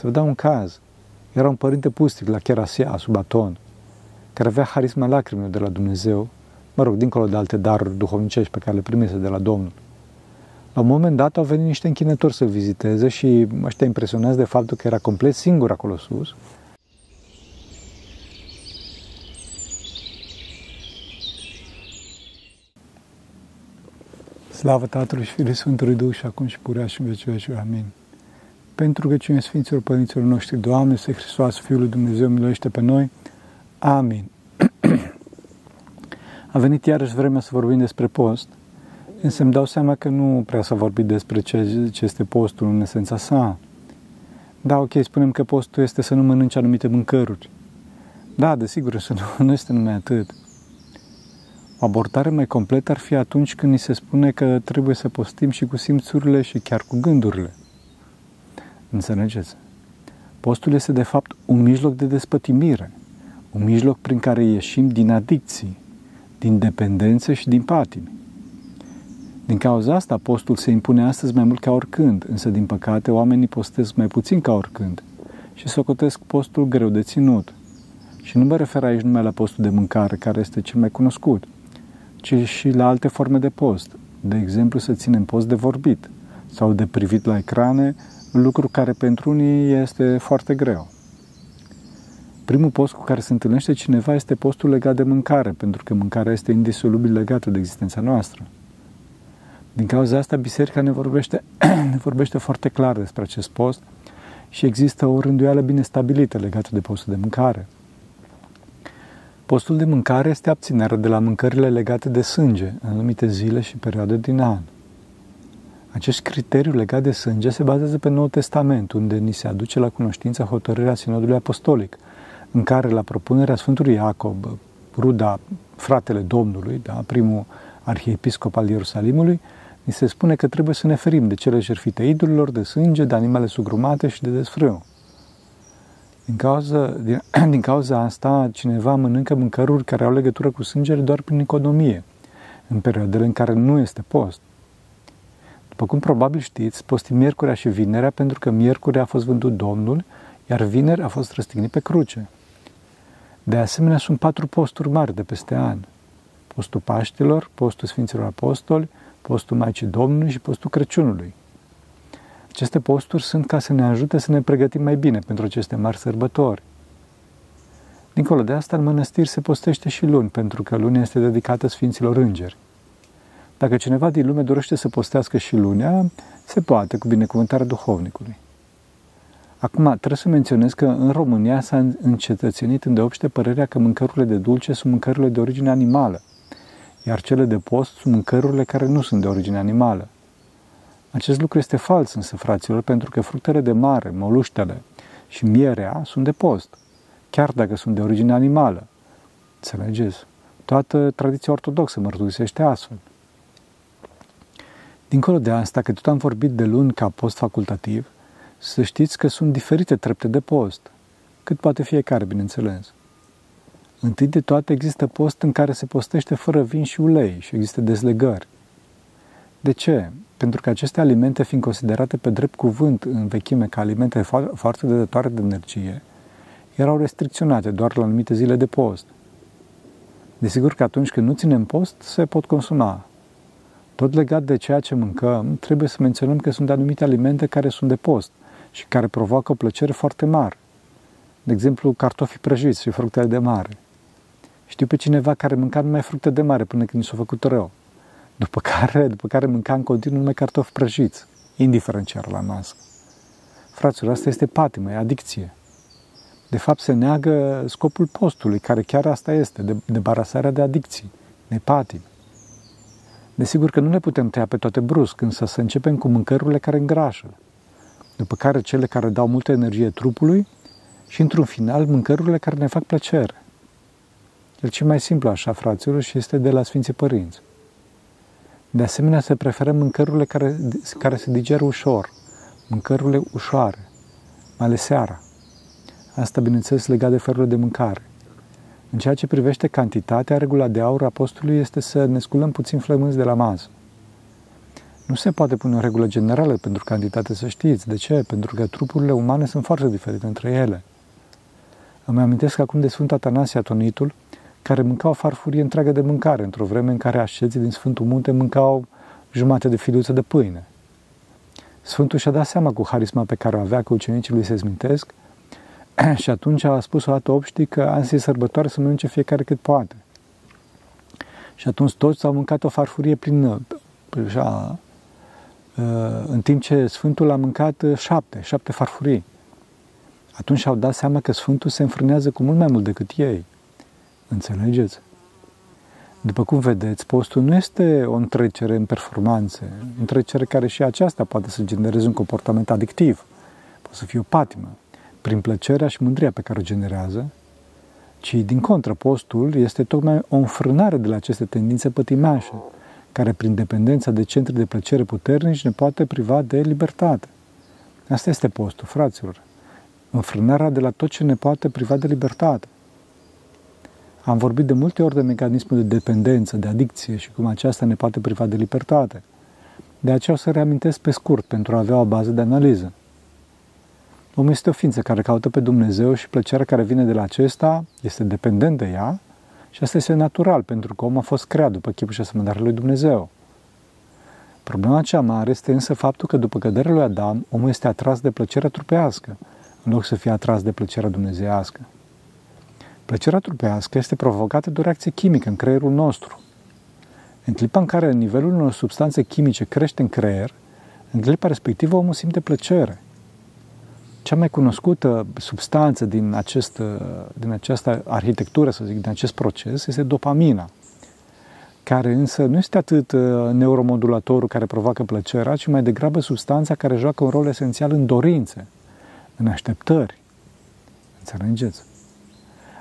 Să vă dau un caz. Era un părinte pustic la Cherasia, sub Aton, care avea harisma lacrimilor de la Dumnezeu, mă rog, dincolo de alte daruri duhovnicești pe care le primise de la Domnul. La un moment dat au venit niște închinători să viziteze și ăștia impresionați de faptul că era complet singur acolo sus. Slavă Tatălui și Fiului Sfântului Duh și acum și purea și în vecii vecii. Amin. Pentru că cine Sfinților Părinților noștri, Doamne, să Hristos, Fiul lui Dumnezeu, miluiește pe noi. Amin. A venit iarăși vremea să vorbim despre post, însă îmi dau seama că nu prea s-a vorbit despre ce, ce este postul în esența sa. Da, ok, spunem că postul este să nu mănânci anumite mâncăruri. Da, desigur, să nu, nu este numai atât. O abordare mai completă ar fi atunci când ni se spune că trebuie să postim și cu simțurile și chiar cu gândurile. Înțelegeți? Postul este de fapt un mijloc de despătimire, un mijloc prin care ieșim din adicții, din dependențe și din patimi. Din cauza asta, postul se impune astăzi mai mult ca oricând, însă, din păcate, oamenii postesc mai puțin ca oricând și socotesc postul greu de ținut. Și nu mă refer aici numai la postul de mâncare, care este cel mai cunoscut, ci și la alte forme de post. De exemplu, să ținem post de vorbit sau de privit la ecrane, lucru care pentru unii este foarte greu. Primul post cu care se întâlnește cineva este postul legat de mâncare, pentru că mâncarea este indisolubil legată de existența noastră. Din cauza asta, biserica ne vorbește, ne vorbește foarte clar despre acest post și există o rânduială bine stabilită legată de postul de mâncare. Postul de mâncare este abținerea de la mâncările legate de sânge în anumite zile și perioade din an. Acest criteriu legat de sânge se bazează pe Noul Testament, unde ni se aduce la cunoștință hotărârea Sinodului Apostolic, în care, la propunerea Sfântului Iacob, Ruda, fratele Domnului, da, primul arhiepiscop al Ierusalimului, ni se spune că trebuie să ne ferim de cele jertfite idolilor, de sânge, de animale sugrumate și de desfrâu. Din cauza, din, din cauza asta, cineva mănâncă mâncăruri care au legătură cu sângele doar prin economie, în perioadele în care nu este post. După cum probabil știți, postim miercurea și vinerea pentru că miercurea a fost vândut Domnul, iar vineri a fost răstignit pe cruce. De asemenea, sunt patru posturi mari de peste an. Postul Paștilor, postul Sfinților Apostoli, postul Maicii Domnului și postul Crăciunului. Aceste posturi sunt ca să ne ajute să ne pregătim mai bine pentru aceste mari sărbători. Dincolo de asta, în mănăstiri se postește și luni, pentru că luni este dedicată Sfinților Îngeri. Dacă cineva din lume dorește să postească și lunea, se poate cu binecuvântarea duhovnicului. Acum, trebuie să menționez că în România s-a încetățenit îndeopște părerea că mâncărurile de dulce sunt mâncărurile de origine animală, iar cele de post sunt mâncărurile care nu sunt de origine animală. Acest lucru este fals însă, fraților, pentru că fructele de mare, moluștele și mierea sunt de post, chiar dacă sunt de origine animală. Înțelegeți? Toată tradiția ortodoxă mărturisește astfel. Dincolo de asta, că tot am vorbit de luni ca post facultativ, să știți că sunt diferite trepte de post, cât poate fiecare, bineînțeles. Întâi de toate există post în care se postește fără vin și ulei și există dezlegări. De ce? Pentru că aceste alimente, fiind considerate pe drept cuvânt în vechime ca alimente foarte dătătoare de energie, erau restricționate doar la anumite zile de post. Desigur că atunci când nu ținem post, se pot consuma. Tot legat de ceea ce mâncăm, trebuie să menționăm că sunt anumite alimente care sunt de post și care provoacă o plăcere foarte mare. De exemplu, cartofii prăjiți și fructele de mare. Știu pe cineva care mânca numai fructe de mare până când i s-a făcut rău. După care, după care mânca în continuu numai cartofi prăjiți, indiferent ce era la masă. Fraților, asta este patimă, e adicție. De fapt, se neagă scopul postului, care chiar asta este, de, de barasarea de adicții, de patim. Desigur că nu le putem tăia pe toate brusc, însă să începem cu mâncărurile care îngrașă, după care cele care dau multă energie trupului și, într-un final, mâncărurile care ne fac plăcere. El ce mai simplu așa, fraților, și este de la Sfinții Părinți. De asemenea, se preferă mâncărurile care, care se digeră ușor, mâncărurile ușoare, mai ales seara. Asta, bineînțeles, legat de felurile de mâncare. În ceea ce privește cantitatea, regula de aur a postului este să ne sculăm puțin flămânzi de la masă. Nu se poate pune o regulă generală pentru cantitate, să știți. De ce? Pentru că trupurile umane sunt foarte diferite între ele. Îmi amintesc acum de Sfântul Atanasie Atonitul, care mânca o farfurie întreagă de mâncare, într-o vreme în care asceții din Sfântul Munte mâncau jumate de filuță de pâine. Sfântul și-a dat seama cu harisma pe care o avea, că ucenicii lui se zmintesc și atunci a spus o dată obștii că ansia sărbătoare să mănânce fiecare cât poate. Și atunci toți au mâncat o farfurie plină, așa, ă, în timp ce Sfântul a mâncat șapte, șapte farfurii. Atunci au dat seama că Sfântul se înfrânează cu mult mai mult decât ei. Înțelegeți? După cum vedeți, postul nu este o întrecere în performanțe, o întrecere care și aceasta poate să genereze un comportament adictiv, poate să fie o patimă, prin plăcerea și mândria pe care o generează, ci din contră, postul este tocmai o înfrânare de la aceste tendințe pătimașe, care prin dependența de centri de plăcere puternici ne poate priva de libertate. Asta este postul, fraților. Înfrânarea de la tot ce ne poate priva de libertate. Am vorbit de multe ori de mecanismul de dependență, de adicție și cum aceasta ne poate priva de libertate. De aceea o să reamintesc pe scurt pentru a avea o bază de analiză. Omul este o ființă care caută pe Dumnezeu și plăcerea care vine de la acesta este dependent de ea și asta este natural pentru că omul a fost creat după chipul și asemănarea lui Dumnezeu. Problema cea mare este însă faptul că după căderea lui Adam, omul este atras de plăcerea trupească, în loc să fie atras de plăcerea dumnezeiască. Plăcerea trupească este provocată de o reacție chimică în creierul nostru. În clipa în care nivelul unor substanțe chimice crește în creier, în clipa respectivă omul simte plăcere. Cea mai cunoscută substanță din, acest, din această arhitectură, să zic, din acest proces, este dopamina, care însă nu este atât uh, neuromodulatorul care provoacă plăcerea, ci mai degrabă substanța care joacă un rol esențial în dorințe, în așteptări. Înțelegeți?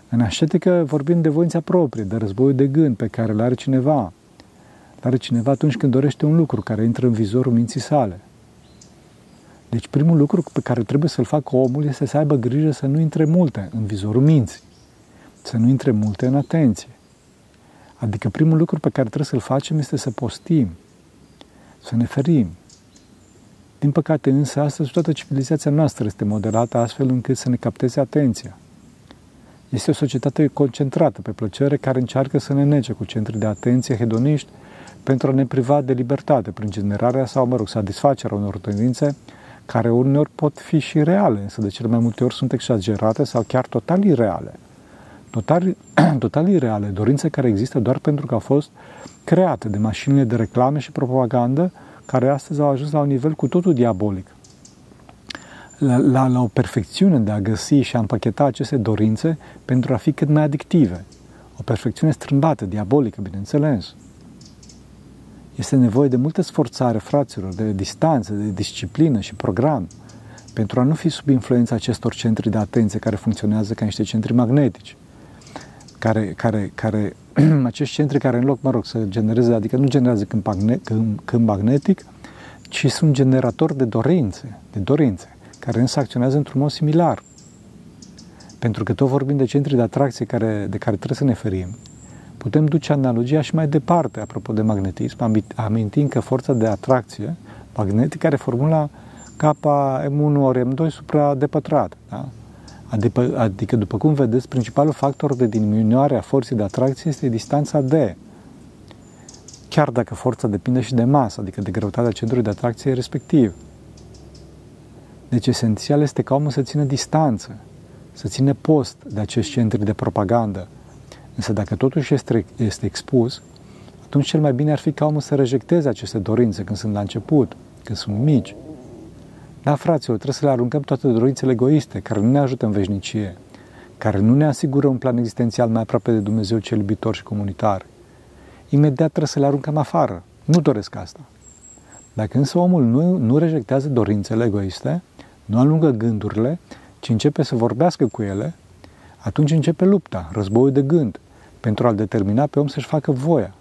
În ascetică vorbim de voința proprie, de războiul de gând pe care îl are cineva. Îl are cineva atunci când dorește un lucru care intră în vizorul minții sale. Deci primul lucru pe care trebuie să-l facă omul este să aibă grijă să nu intre multe în vizorul minții, să nu intre multe în atenție. Adică primul lucru pe care trebuie să-l facem este să postim, să ne ferim. Din păcate însă, astăzi toată civilizația noastră este modelată astfel încât să ne capteze atenția. Este o societate concentrată pe plăcere care încearcă să ne nece cu centri de atenție hedoniști pentru a ne priva de libertate prin generarea sau, mă rog, satisfacerea unor tendințe care uneori pot fi și reale, însă de cele mai multe ori sunt exagerate sau chiar total ireale. Total, total ireale, dorințe care există doar pentru că au fost create de mașinile de reclame și propagandă care astăzi au ajuns la un nivel cu totul diabolic la, la, la o perfecțiune de a găsi și a împacheta aceste dorințe pentru a fi cât mai adictive. O perfecțiune strâmbată, diabolică, bineînțeles. Este nevoie de multă sforțare, fraților, de distanță, de disciplină și program pentru a nu fi sub influența acestor centri de atenție care funcționează ca niște centri magnetici. Care, care, care, acești centri care în loc, mă rog, să genereze, adică nu generează câmp, magne, câmp, câmp magnetic, ci sunt generatori de dorințe, de dorințe care însă acționează într-un mod similar. Pentru că tot vorbim de centri de atracție care, de care trebuie să ne ferim, putem duce analogia și mai departe, apropo de magnetism, amintind că forța de atracție magnetică are formula kappa M1 ori M2 supra de pătrat. Da? Adică, adică, după cum vedeți, principalul factor de diminuare a forței de atracție este distanța D. Chiar dacă forța depinde și de masă, adică de greutatea centrului de atracție respectiv. Deci esențial este ca omul să țină distanță, să țină post de acești centri de propagandă. Însă dacă totuși este, este expus, atunci cel mai bine ar fi ca omul să rejecteze aceste dorințe când sunt la început, când sunt mici. Da, fraților, trebuie să le aruncăm toate dorințele egoiste, care nu ne ajută în veșnicie, care nu ne asigură un plan existențial mai aproape de Dumnezeu cel iubitor și comunitar. Imediat trebuie să le aruncăm afară. Nu doresc asta. Dacă însă omul nu, nu rejectează dorințele egoiste, nu alungă gândurile, ci începe să vorbească cu ele, atunci începe lupta, războiul de gând, pentru a-l determina pe om să-și facă voia.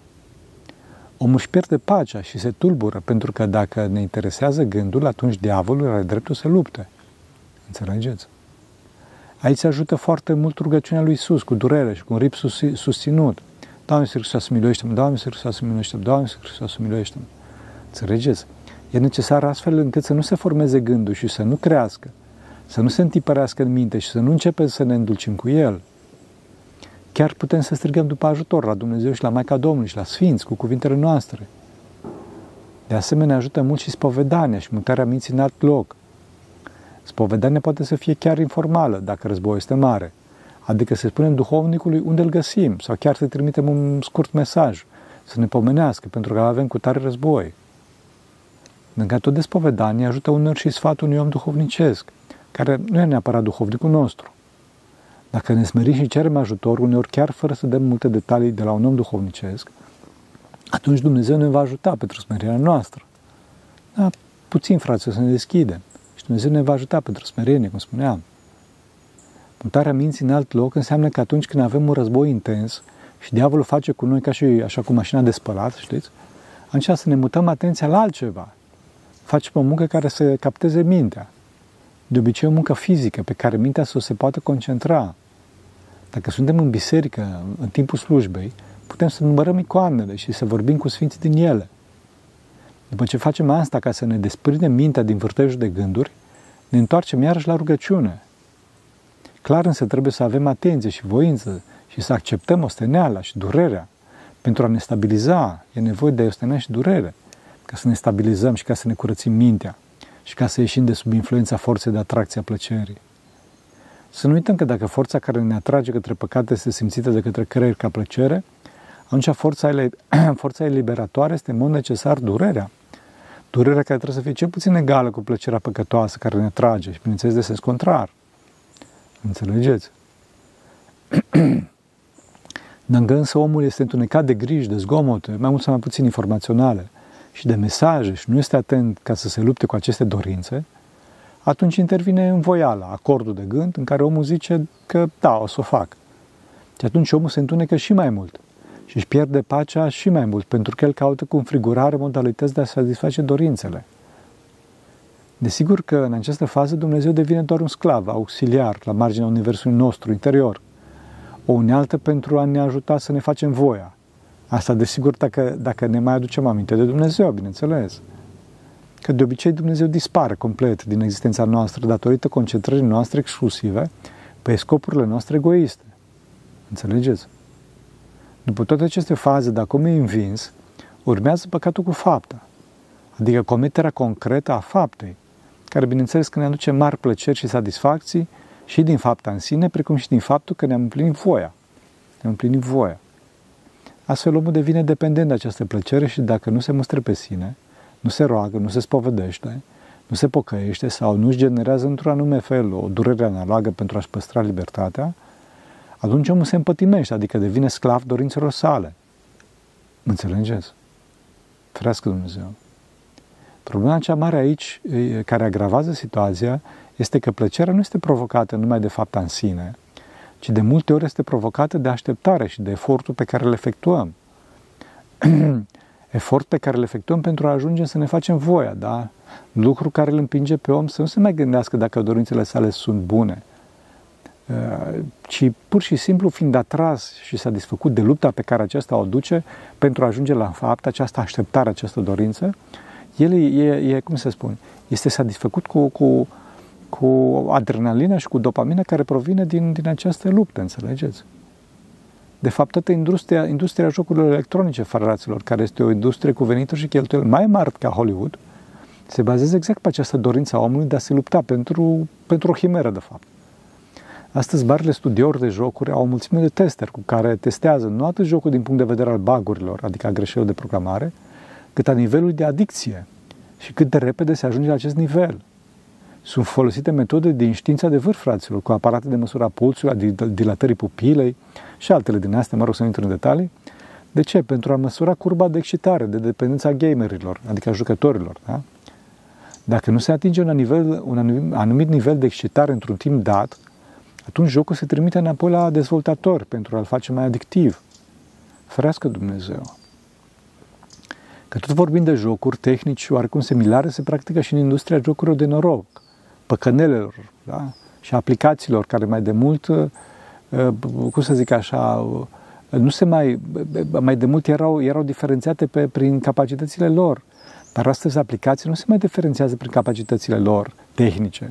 Omul își pierde pacea și se tulbură, pentru că dacă ne interesează gândul, atunci diavolul are dreptul să lupte. Înțelegeți? Aici ajută foarte mult rugăciunea lui Isus, cu durere și cu un rip susținut. Doamne, Iisus Hristos, miluiește-mă! Doamne, Iisus Hristos, miluiește-mă! Doamne, Iisus Hristos, miluiește-mă! Înțelegeți? E necesar astfel încât să nu se formeze gândul și să nu crească, să nu se întipărească în minte și să nu începem să ne îndulcim cu el. Chiar putem să strigăm după ajutor la Dumnezeu și la Maica Domnului și la Sfinți cu cuvintele noastre. De asemenea, ajută mult și spovedania și mutarea minții în alt loc. Spovedania poate să fie chiar informală, dacă războiul este mare. Adică să spunem duhovnicului unde îl găsim sau chiar să trimitem un scurt mesaj, să ne pomenească pentru că avem cu tare război. Lângă tot de spovedanie ajută uneori și sfatul unui om duhovnicesc, care nu e neapărat duhovnicul nostru. Dacă ne smerim și cerem ajutor, uneori chiar fără să dăm multe detalii de la un om duhovnicesc, atunci Dumnezeu ne va ajuta pentru smerirea noastră. Da, puțin, frate, să ne deschidem. Și Dumnezeu ne va ajuta pentru smerenie, cum spuneam. Mutarea minții în alt loc înseamnă că atunci când avem un război intens și diavolul face cu noi ca și așa cu mașina de spălat, știți? Atunci să ne mutăm atenția la altceva. Facem o muncă care să capteze mintea. De obicei o muncă fizică pe care mintea să se poată concentra. Dacă suntem în biserică, în timpul slujbei, putem să numărăm icoanele și să vorbim cu sfinții din ele. După ce facem asta ca să ne desprindem mintea din vârtejul de gânduri, ne întoarcem iarăși la rugăciune. Clar însă trebuie să avem atenție și voință și să acceptăm osteneala și durerea. Pentru a ne stabiliza, e nevoie de osteneală și durere, ca să ne stabilizăm și ca să ne curățim mintea și ca să ieșim de sub influența forței de atracție a plăcerii. Să nu uităm că dacă forța care ne atrage către păcate este simțită de către creier ca plăcere, atunci forța, ele, forța eliberatoare este în mod necesar durerea. Durerea care trebuie să fie cel puțin egală cu plăcerea păcătoasă care ne atrage și, bineînțeles, de sens contrar. Înțelegeți? Dacă însă omul este întunecat de griji, de zgomote, mai mult sau mai puțin informaționale și de mesaje și nu este atent ca să se lupte cu aceste dorințe, atunci intervine învoiala, acordul de gând, în care omul zice că da, o să o fac. Și atunci omul se întunecă și mai mult și își pierde pacea și mai mult, pentru că el caută cu înfrigurare modalități de a satisface dorințele. Desigur că în această fază Dumnezeu devine doar un sclav, auxiliar, la marginea universului nostru interior, o unealtă pentru a ne ajuta să ne facem voia. Asta, desigur, dacă, dacă ne mai aducem aminte de Dumnezeu, bineînțeles. Că de obicei Dumnezeu dispare complet din existența noastră datorită concentrării noastre exclusive pe scopurile noastre egoiste. Înțelegeți? După toate aceste faze, dacă omul e învins, urmează păcatul cu fapta, adică comiterea concretă a faptei, care bineînțeles că ne aduce mari plăceri și satisfacții și din fapta în sine, precum și din faptul că ne-am împlinit voia. Ne-am împlinit voia. Astfel omul devine dependent de această plăcere și dacă nu se mustră pe sine, nu se roagă, nu se spovedește, nu se pocăiește sau nu își generează într-un anume fel o durere analogă pentru a-și păstra libertatea, atunci omul se împătimește, adică devine sclav dorințelor sale. Înțelegeți? Ferească Dumnezeu. Problema cea mare aici, care agravează situația, este că plăcerea nu este provocată numai de fapta în sine, ci de multe ori este provocată de așteptare și de efortul pe care îl efectuăm. Efort pe care îl efectuăm pentru a ajunge să ne facem voia, da? Lucru care îl împinge pe om să nu se mai gândească dacă dorințele sale sunt bune, uh, ci pur și simplu fiind atras și satisfăcut de lupta pe care acesta o duce pentru a ajunge la fapt, această așteptare, această dorință, el e, e, cum să spun, este satisfăcut cu, cu, cu adrenalina și cu dopamina care provine din, din această luptă, înțelegeți? De fapt, toată industria, industria jocurilor electronice, faraților, care este o industrie cu venituri și cheltuieli mai mari ca Hollywood, se bazează exact pe această dorință a omului de a se lupta pentru, pentru o chimeră, de fapt. Astăzi, barele studiouri de jocuri au o mulțime de testeri cu care testează nu atât jocul din punct de vedere al bagurilor, adică a greșelilor de programare, cât a nivelului de adicție și cât de repede se ajunge la acest nivel. Sunt folosite metode din știința de vârf, fraților, cu aparate de măsură a pulsului, a dilatării pupilei și altele din astea, mă rog să nu intru în detalii. De ce? Pentru a măsura curba de excitare, de dependența gamerilor, adică a jucătorilor. Da? Dacă nu se atinge un, nivel, un anumit nivel de excitare într-un timp dat, atunci jocul se trimite înapoi la dezvoltator pentru a-l face mai adictiv. Ferească Dumnezeu. Că tot vorbim de jocuri tehnici oarecum similare, se practică și în industria jocurilor de noroc, păcănelelor da? și aplicațiilor care mai de mult, uh, cum să zic așa, uh, nu se mai, mai de mult erau, erau diferențiate pe, prin capacitățile lor. Dar astăzi aplicații nu se mai diferențiază prin capacitățile lor tehnice,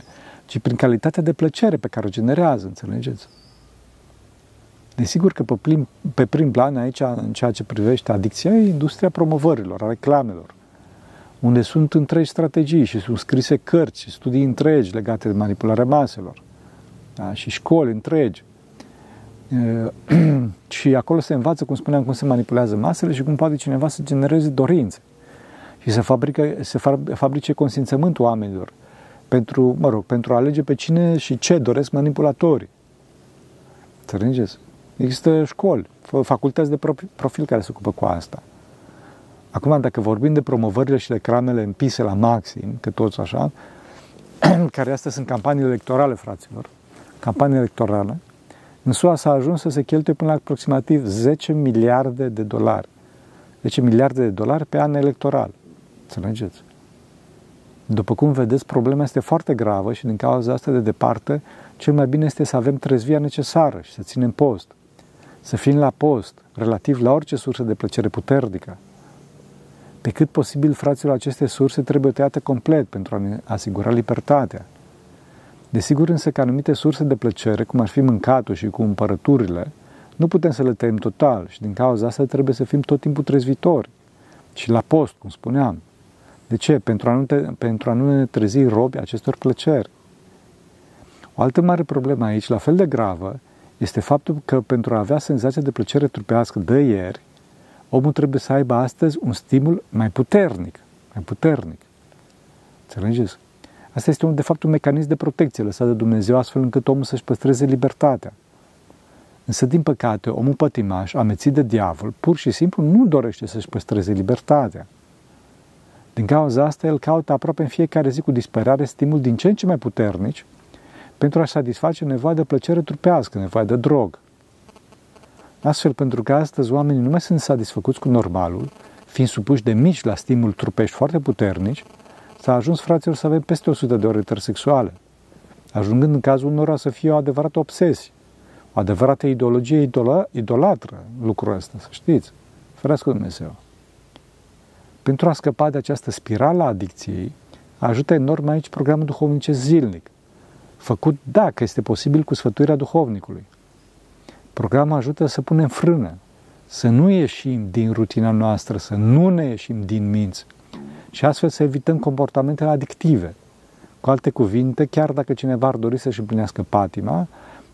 ci prin calitatea de plăcere pe care o generează, înțelegeți? Desigur că pe prim, pe prim plan aici, în ceea ce privește adicția, e industria promovărilor, a reclamelor, unde sunt întregi strategii și sunt scrise cărți și studii întregi legate de manipularea maselor da? și școli întregi. și acolo se învață, cum spuneam, cum se manipulează masele și cum poate cineva să genereze dorințe și să, fabrică, să fabrice consimțământul oamenilor pentru, mă rog, pentru a alege pe cine și ce doresc manipulatorii. Înțelegeți? Există școli, facultăți de profil care se ocupă cu asta. Acum, dacă vorbim de promovările și reclamele împise la maxim, că toți așa, care astea sunt campanii electorale, fraților, campanii electorale, în SUA s-a ajuns să se cheltuie până la aproximativ 10 miliarde de dolari. 10 miliarde de dolari pe an electoral. Înțelegeți? După cum vedeți, problema este foarte gravă și din cauza asta de departe, cel mai bine este să avem trezvia necesară și să ținem post. Să fim la post, relativ la orice sursă de plăcere puternică. Pe cât posibil, fraților, aceste surse trebuie tăiate complet pentru a ne asigura libertatea. Desigur însă că anumite surse de plăcere, cum ar fi mâncatul și cumpărăturile, nu putem să le tăiem total și din cauza asta trebuie să fim tot timpul trezvitori și la post, cum spuneam. De ce? Pentru a nu, te, pentru a nu ne trezi robi acestor plăceri. O altă mare problemă aici, la fel de gravă, este faptul că pentru a avea senzația de plăcere trupească de ieri, omul trebuie să aibă astăzi un stimul mai puternic. Mai puternic. Înțelegeți? Asta este, un, de fapt, un mecanism de protecție lăsat de Dumnezeu astfel încât omul să-și păstreze libertatea. Însă, din păcate, omul pătimaș, amețit de diavol, pur și simplu nu dorește să-și păstreze libertatea. Din cauza asta, el caută aproape în fiecare zi cu disperare stimul din ce în ce mai puternici pentru a-și satisface nevoia de plăcere trupească, nevoia de drog. Astfel, pentru că astăzi oamenii nu mai sunt satisfăcuți cu normalul, fiind supuși de mici la stimul trupești foarte puternici, s-a ajuns, fraților, să avem peste 100 de orientări sexuale, ajungând în cazul unora să fie o adevărată obsesie, o adevărată ideologie idola, idolatră, lucrul ăsta, să știți. Ferească Dumnezeu. Pentru a scăpa de această spirală a adicției, ajută enorm aici programul duhovnice zilnic, făcut, dacă este posibil, cu sfătuirea duhovnicului. Programul ajută să punem frână, să nu ieșim din rutina noastră, să nu ne ieșim din minți și astfel să evităm comportamentele adictive. Cu alte cuvinte, chiar dacă cineva ar dori să-și împlinească patima,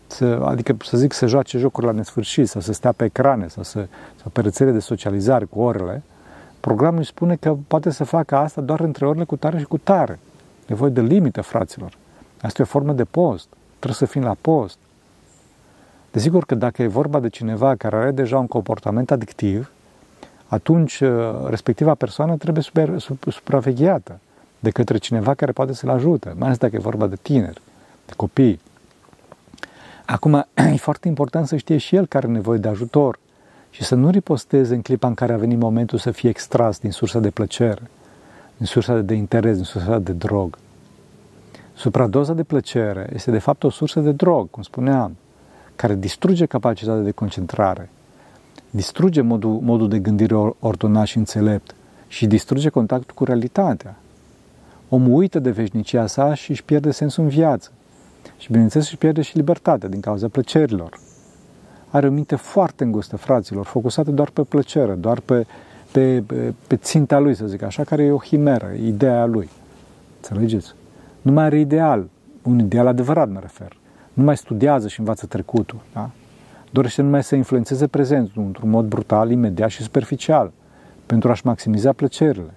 să, adică să zic să joace jocuri la nesfârșit, sau să stea pe ecrane, sau, să, sau pe rețele de socializare cu orele, programul își spune că poate să facă asta doar între orele cu tare și cu tare. Nevoie de limită, fraților. Asta e o formă de post. Trebuie să fim la post. Desigur că dacă e vorba de cineva care are deja un comportament adictiv, atunci uh, respectiva persoană trebuie super, supravegheată de către cineva care poate să-l ajute, mai ales dacă e vorba de tineri, de copii. Acum, e foarte important să știe și el care are nevoie de ajutor și să nu riposteze în clipa în care a venit momentul să fie extras din sursa de plăcere, din sursa de interes, din sursa de drog. Supradoza de plăcere este de fapt o sursă de drog, cum spuneam, care distruge capacitatea de concentrare, distruge modul, modul de gândire ordonat și înțelept și distruge contactul cu realitatea. Omul uită de veșnicia sa și își pierde sensul în viață. Și bineînțeles își pierde și libertatea din cauza plăcerilor. Are o minte foarte îngustă, fraților, focusată doar pe plăcere, doar pe, pe, pe, pe ținta lui, să zic așa, care e o himeră, ideea lui. Înțelegeți? Nu mai are ideal, un ideal adevărat mă refer. Nu mai studiază și învață trecutul. Da? Dorește numai să influențeze prezentul într-un mod brutal, imediat și superficial, pentru a-și maximiza plăcerile.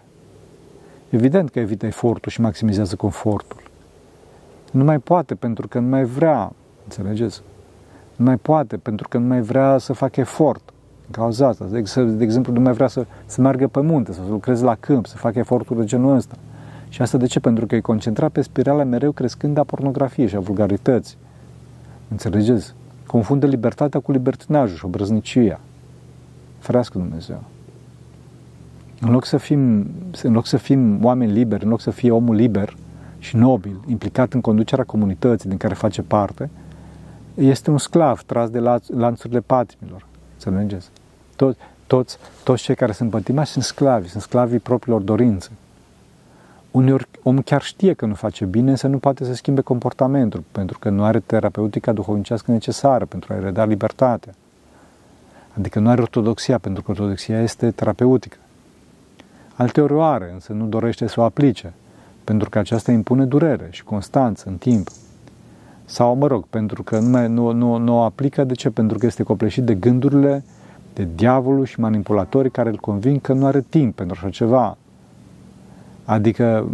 Evident că evită efortul și maximizează confortul. Nu mai poate pentru că nu mai vrea, înțelegeți? Nu mai poate pentru că nu mai vrea să facă efort în cauza asta. De, de exemplu, nu mai vrea să, să meargă pe munte sau să lucreze la câmp, să facă eforturi de genul ăsta. Și asta de ce? Pentru că e concentrat pe spirala mereu crescând a pornografiei și a vulgarității. Înțelegeți? Confundă libertatea cu libertinajul și obrăznicia. Ferească Dumnezeu. În loc, să fim, în loc să fim oameni liberi, în loc să fie omul liber și nobil, implicat în conducerea comunității din care face parte, este un sclav tras de lanțurile patimilor. Înțelegeți? Toți, toți, toți cei care sunt pătimași sunt sclavi, sunt sclavii propriilor dorințe. Uneori omul chiar știe că nu face bine, însă nu poate să schimbe comportamentul, pentru că nu are terapeutica duhovnicească necesară pentru a-i reda libertatea. Adică nu are ortodoxia, pentru că ortodoxia este terapeutică. Alteori o are, însă nu dorește să o aplice, pentru că aceasta impune durere și constanță în timp. Sau, mă rog, pentru că nu, nu, nu, nu o aplică, de ce? Pentru că este copleșit de gândurile de diavolul și manipulatorii care îl convin că nu are timp pentru așa ceva. Adică,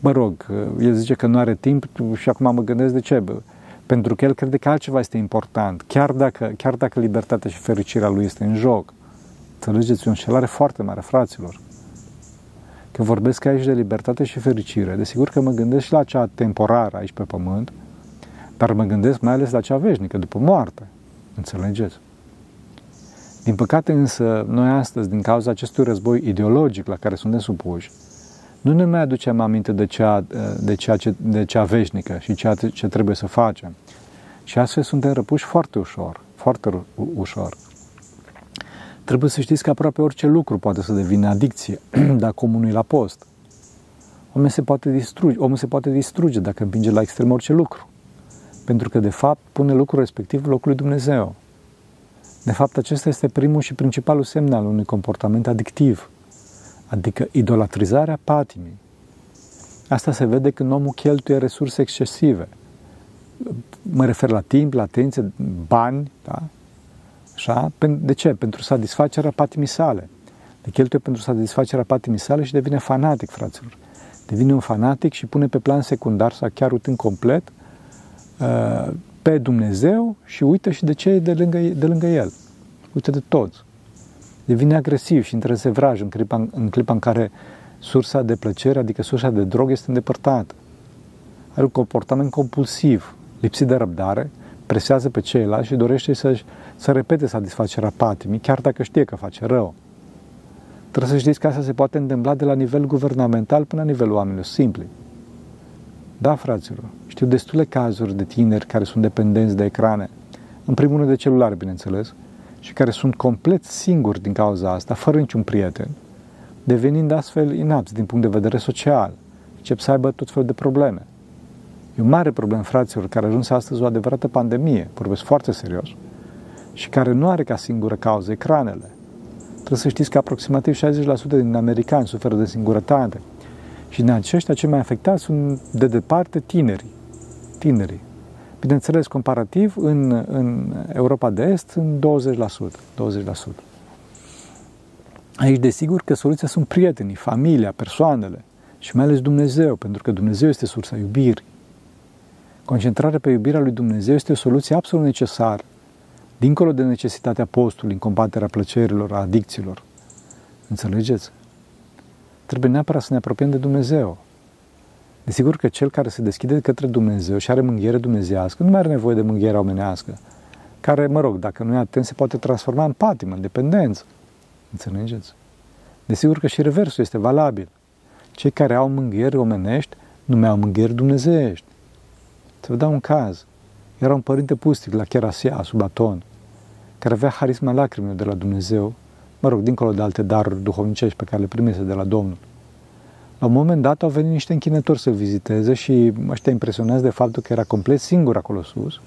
mă rog, el zice că nu are timp și acum mă gândesc de ce. Pentru că el crede că altceva este important, chiar dacă, chiar dacă libertatea și fericirea lui este în joc. Înțelegeți? E o înșelare foarte mare, fraților. Că vorbesc aici de libertate și fericire, desigur că mă gândesc și la cea temporară aici pe pământ, dar mă gândesc mai ales la cea veșnică, după moarte. Înțelegeți? Din păcate însă, noi astăzi, din cauza acestui război ideologic la care suntem supuși, nu ne mai aducem aminte de cea, de cea, ce, de cea veșnică și ceea ce trebuie să facem. Și astfel suntem răpuși foarte ușor, foarte ușor. Trebuie să știți că aproape orice lucru poate să devină adicție dacă omul nu la post. Omul se poate distruge, omul se poate distruge dacă împinge la extrem orice lucru. Pentru că, de fapt, pune lucrul respectiv locului Dumnezeu. De fapt, acesta este primul și principalul semn al unui comportament adictiv, adică idolatrizarea patimii. Asta se vede când omul cheltuie resurse excesive. Mă refer la timp, la atenție, bani, da? Așa? De ce? Pentru satisfacerea patimii sale. Le cheltuie pentru satisfacerea patimii sale și devine fanatic, fraților. Devine un fanatic și pune pe plan secundar sau chiar uitând complet uh, pe Dumnezeu și uită și de ce e de lângă, de lângă El. Uită de toți. Devine agresiv și între sevraj în clipa, în clipa în care sursa de plăcere, adică sursa de drog, este îndepărtată. Are un comportament compulsiv, lipsit de răbdare, presează pe ceilalți și dorește să, să repete satisfacerea patimii, chiar dacă știe că face rău. Trebuie să știți că asta se poate întâmpla de la nivel guvernamental până la nivelul oamenilor simpli. Da, fraților, știu destule cazuri de tineri care sunt dependenți de ecrane, în primul rând de celulare, bineînțeles, și care sunt complet singuri din cauza asta, fără niciun prieten, devenind astfel inapți din punct de vedere social, încep să aibă tot felul de probleme. E un mare problem, fraților, care a ajuns astăzi o adevărată pandemie, vorbesc foarte serios, și care nu are ca singură cauză ecranele. Trebuie să știți că aproximativ 60% din americani suferă de singurătate, și din aceștia cei mai afectați sunt de departe tinerii. Tinerii. Bineînțeles, comparativ, în, în Europa de Est sunt 20%. 20%. Aici, desigur, că soluția sunt prietenii, familia, persoanele și mai ales Dumnezeu, pentru că Dumnezeu este sursa iubirii. Concentrarea pe iubirea lui Dumnezeu este o soluție absolut necesară, dincolo de necesitatea postului în combaterea plăcerilor, a adicțiilor. Înțelegeți? trebuie neapărat să ne apropiem de Dumnezeu. Desigur că cel care se deschide către Dumnezeu și are mânghiere dumnezească nu mai are nevoie de mânghiere omenească, care, mă rog, dacă nu e atent, se poate transforma în patimă, în dependență. Înțelegeți? Desigur că și reversul este valabil. Cei care au mânghieri omenești nu mai au mânghieri dumnezeiești. Să vă dau un caz. Era un părinte pustic la Cherasia, sub Aton, care avea harisma lacrimilor de la Dumnezeu mă rog, dincolo de alte daruri duhovnicești pe care le primise de la Domnul. La un moment dat au venit niște închinători să-l viziteze și ăștia impresionați de faptul că era complet singur acolo sus.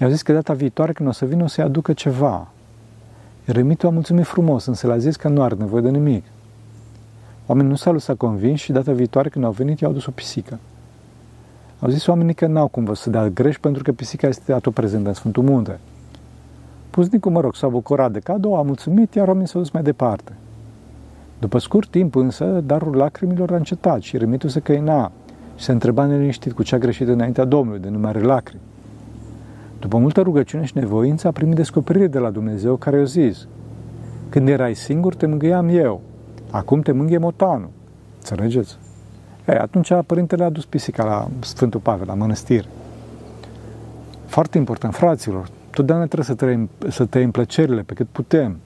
I-au zis că data viitoare când o să vină o să-i aducă ceva. Eremitul a mulțumit frumos, însă le-a zis că nu are nevoie de nimic. Oamenii nu s-au lăsat convins și data viitoare când au venit i-au dus o pisică. Au zis oamenii că n-au cum să dea greș pentru că pisica este atot prezentă în Sfântul Munte. Puznicul, mă rog, s-a bucurat de cadou, a mulțumit, iar oamenii s-au dus mai departe. După scurt timp însă, darul lacrimilor a încetat și remitul se căina și se întreba neliniștit cu ce a greșit înaintea Domnului, de numare lacrimi. După multă rugăciune și nevoință, a primit descoperire de la Dumnezeu care i-a zis Când erai singur, te mângâiam eu. Acum te mângâie motanul. Înțelegeți? Ei, atunci părintele a dus pisica la Sfântul Pavel, la mănăstire. Foarte important, fraților, Totdeauna trebuie să trăim, să tăiem plăcerile pe cât putem.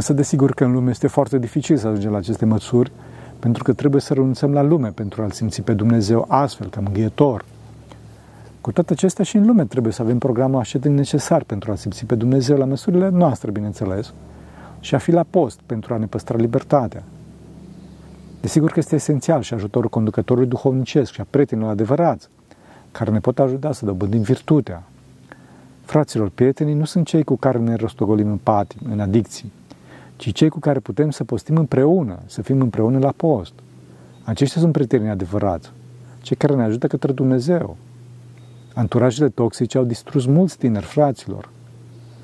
Însă, desigur că în lume este foarte dificil să ajungem la aceste măsuri, pentru că trebuie să renunțăm la lume pentru a-L simți pe Dumnezeu astfel, ca mângâietor. Cu toate acestea și în lume trebuie să avem programul așteptării necesar pentru a simți pe Dumnezeu la măsurile noastre, bineînțeles, și a fi la post pentru a ne păstra libertatea. Desigur că este esențial și ajutorul conducătorului duhovnicesc și a prietenilor adevărați, care ne pot ajuta să dobândim virtutea. Fraților, prietenii nu sunt cei cu care ne rostogolim în pati, în adicții, ci cei cu care putem să postim împreună, să fim împreună la post. Aceștia sunt prietenii adevărați, cei care ne ajută către Dumnezeu. Anturajele toxice au distrus mulți tineri fraților.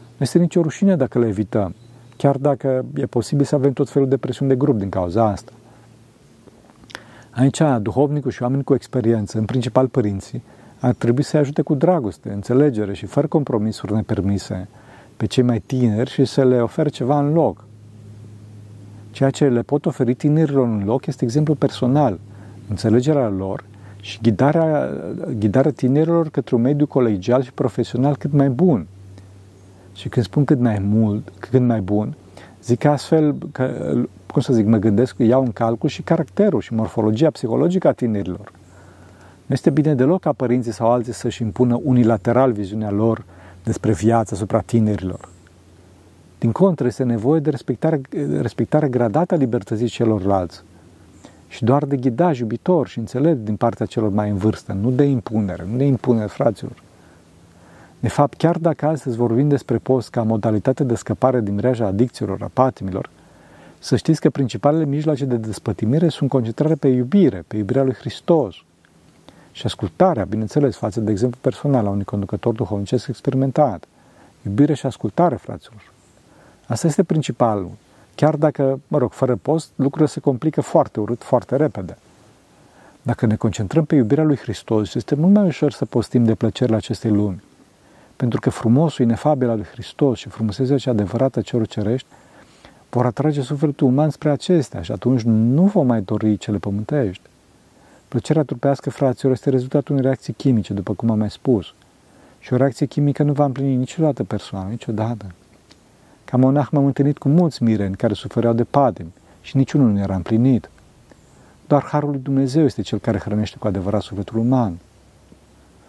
Nu este nicio rușine dacă le evităm, chiar dacă e posibil să avem tot felul de presiuni de grup din cauza asta. Aici, duhovnicul și oamenii cu experiență, în principal părinții, ar trebui să-i ajute cu dragoste, înțelegere și fără compromisuri nepermise pe cei mai tineri și să le ofere ceva în loc. Ceea ce le pot oferi tinerilor în loc este exemplu personal, înțelegerea lor și ghidarea, ghidarea tinerilor către un mediu colegial și profesional cât mai bun. Și când spun cât mai mult, cât mai bun, zic astfel că, cum să zic, mă gândesc, iau în calcul și caracterul și morfologia psihologică a tinerilor. Nu este bine deloc ca părinții sau alții să-și impună unilateral viziunea lor despre viața asupra tinerilor. Din contră, este nevoie de respectare, respectare gradată a libertății celorlalți și doar de ghidaj iubitor și înțelept din partea celor mai în vârstă, nu de impunere, nu de impunere, fraților. De fapt, chiar dacă astăzi vorbim despre post ca modalitate de scăpare din mreaja adicțiilor, a patimilor, să știți că principalele mijloace de despătimire sunt concentrate pe iubire, pe iubirea lui Hristos și ascultarea, bineînțeles, față de exemplu personal a unui conducător duhovnicesc experimentat. Iubire și ascultare, fraților. Asta este principalul. Chiar dacă, mă rog, fără post, lucrurile se complică foarte urât, foarte repede. Dacă ne concentrăm pe iubirea lui Hristos, este mult mai ușor să postim de plăcerile acestei lumi. Pentru că frumosul, inefabil al lui Hristos și frumusețea cea adevărată celor cerești vor atrage sufletul uman spre acestea și atunci nu vom mai dori cele pământești. Plăcerea trupească, fraților, este rezultatul unei reacții chimice, după cum am mai spus. Și o reacție chimică nu va împlini niciodată persoana, niciodată. Ca monah m-am întâlnit cu mulți mireni care sufereau de patim și niciunul nu era împlinit. Doar Harul lui Dumnezeu este cel care hrănește cu adevărat sufletul uman.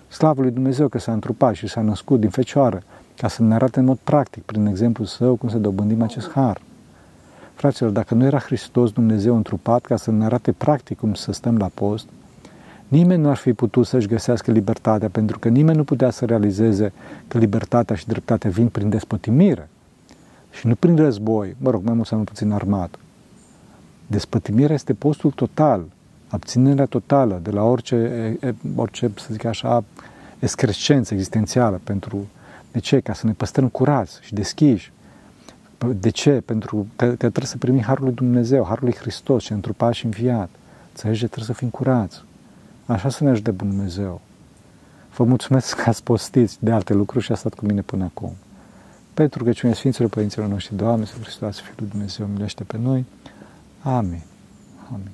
Slavă lui Dumnezeu că s-a întrupat și s-a născut din fecioară, ca să ne arate în mod practic, prin exemplu său, cum să dobândim acest har. Fraților, dacă nu era Hristos Dumnezeu întrupat ca să ne arate practic cum să stăm la post, nimeni nu ar fi putut să-și găsească libertatea, pentru că nimeni nu putea să realizeze că libertatea și dreptatea vin prin despătimire și nu prin război, mă rog, mai mult sau mai puțin armat. Despătimirea este postul total, abținerea totală de la orice, orice să zic așa, excrescență existențială pentru, de ce? Ca să ne păstrăm curați și deschiși. De ce? Pentru că, că trebuie să primim Harul lui Dumnezeu, Harul lui Hristos și întrupat și înviat. Înțelegi? Trebuie să fim curați. Așa să ne ajute Dumnezeu. Vă mulțumesc că ați postit de alte lucruri și a stat cu mine până acum. Pentru că cine Sfinților Părinților noștri, Doamne, să Hristos, Fiul lui Dumnezeu, milește pe noi. Amin. Amin.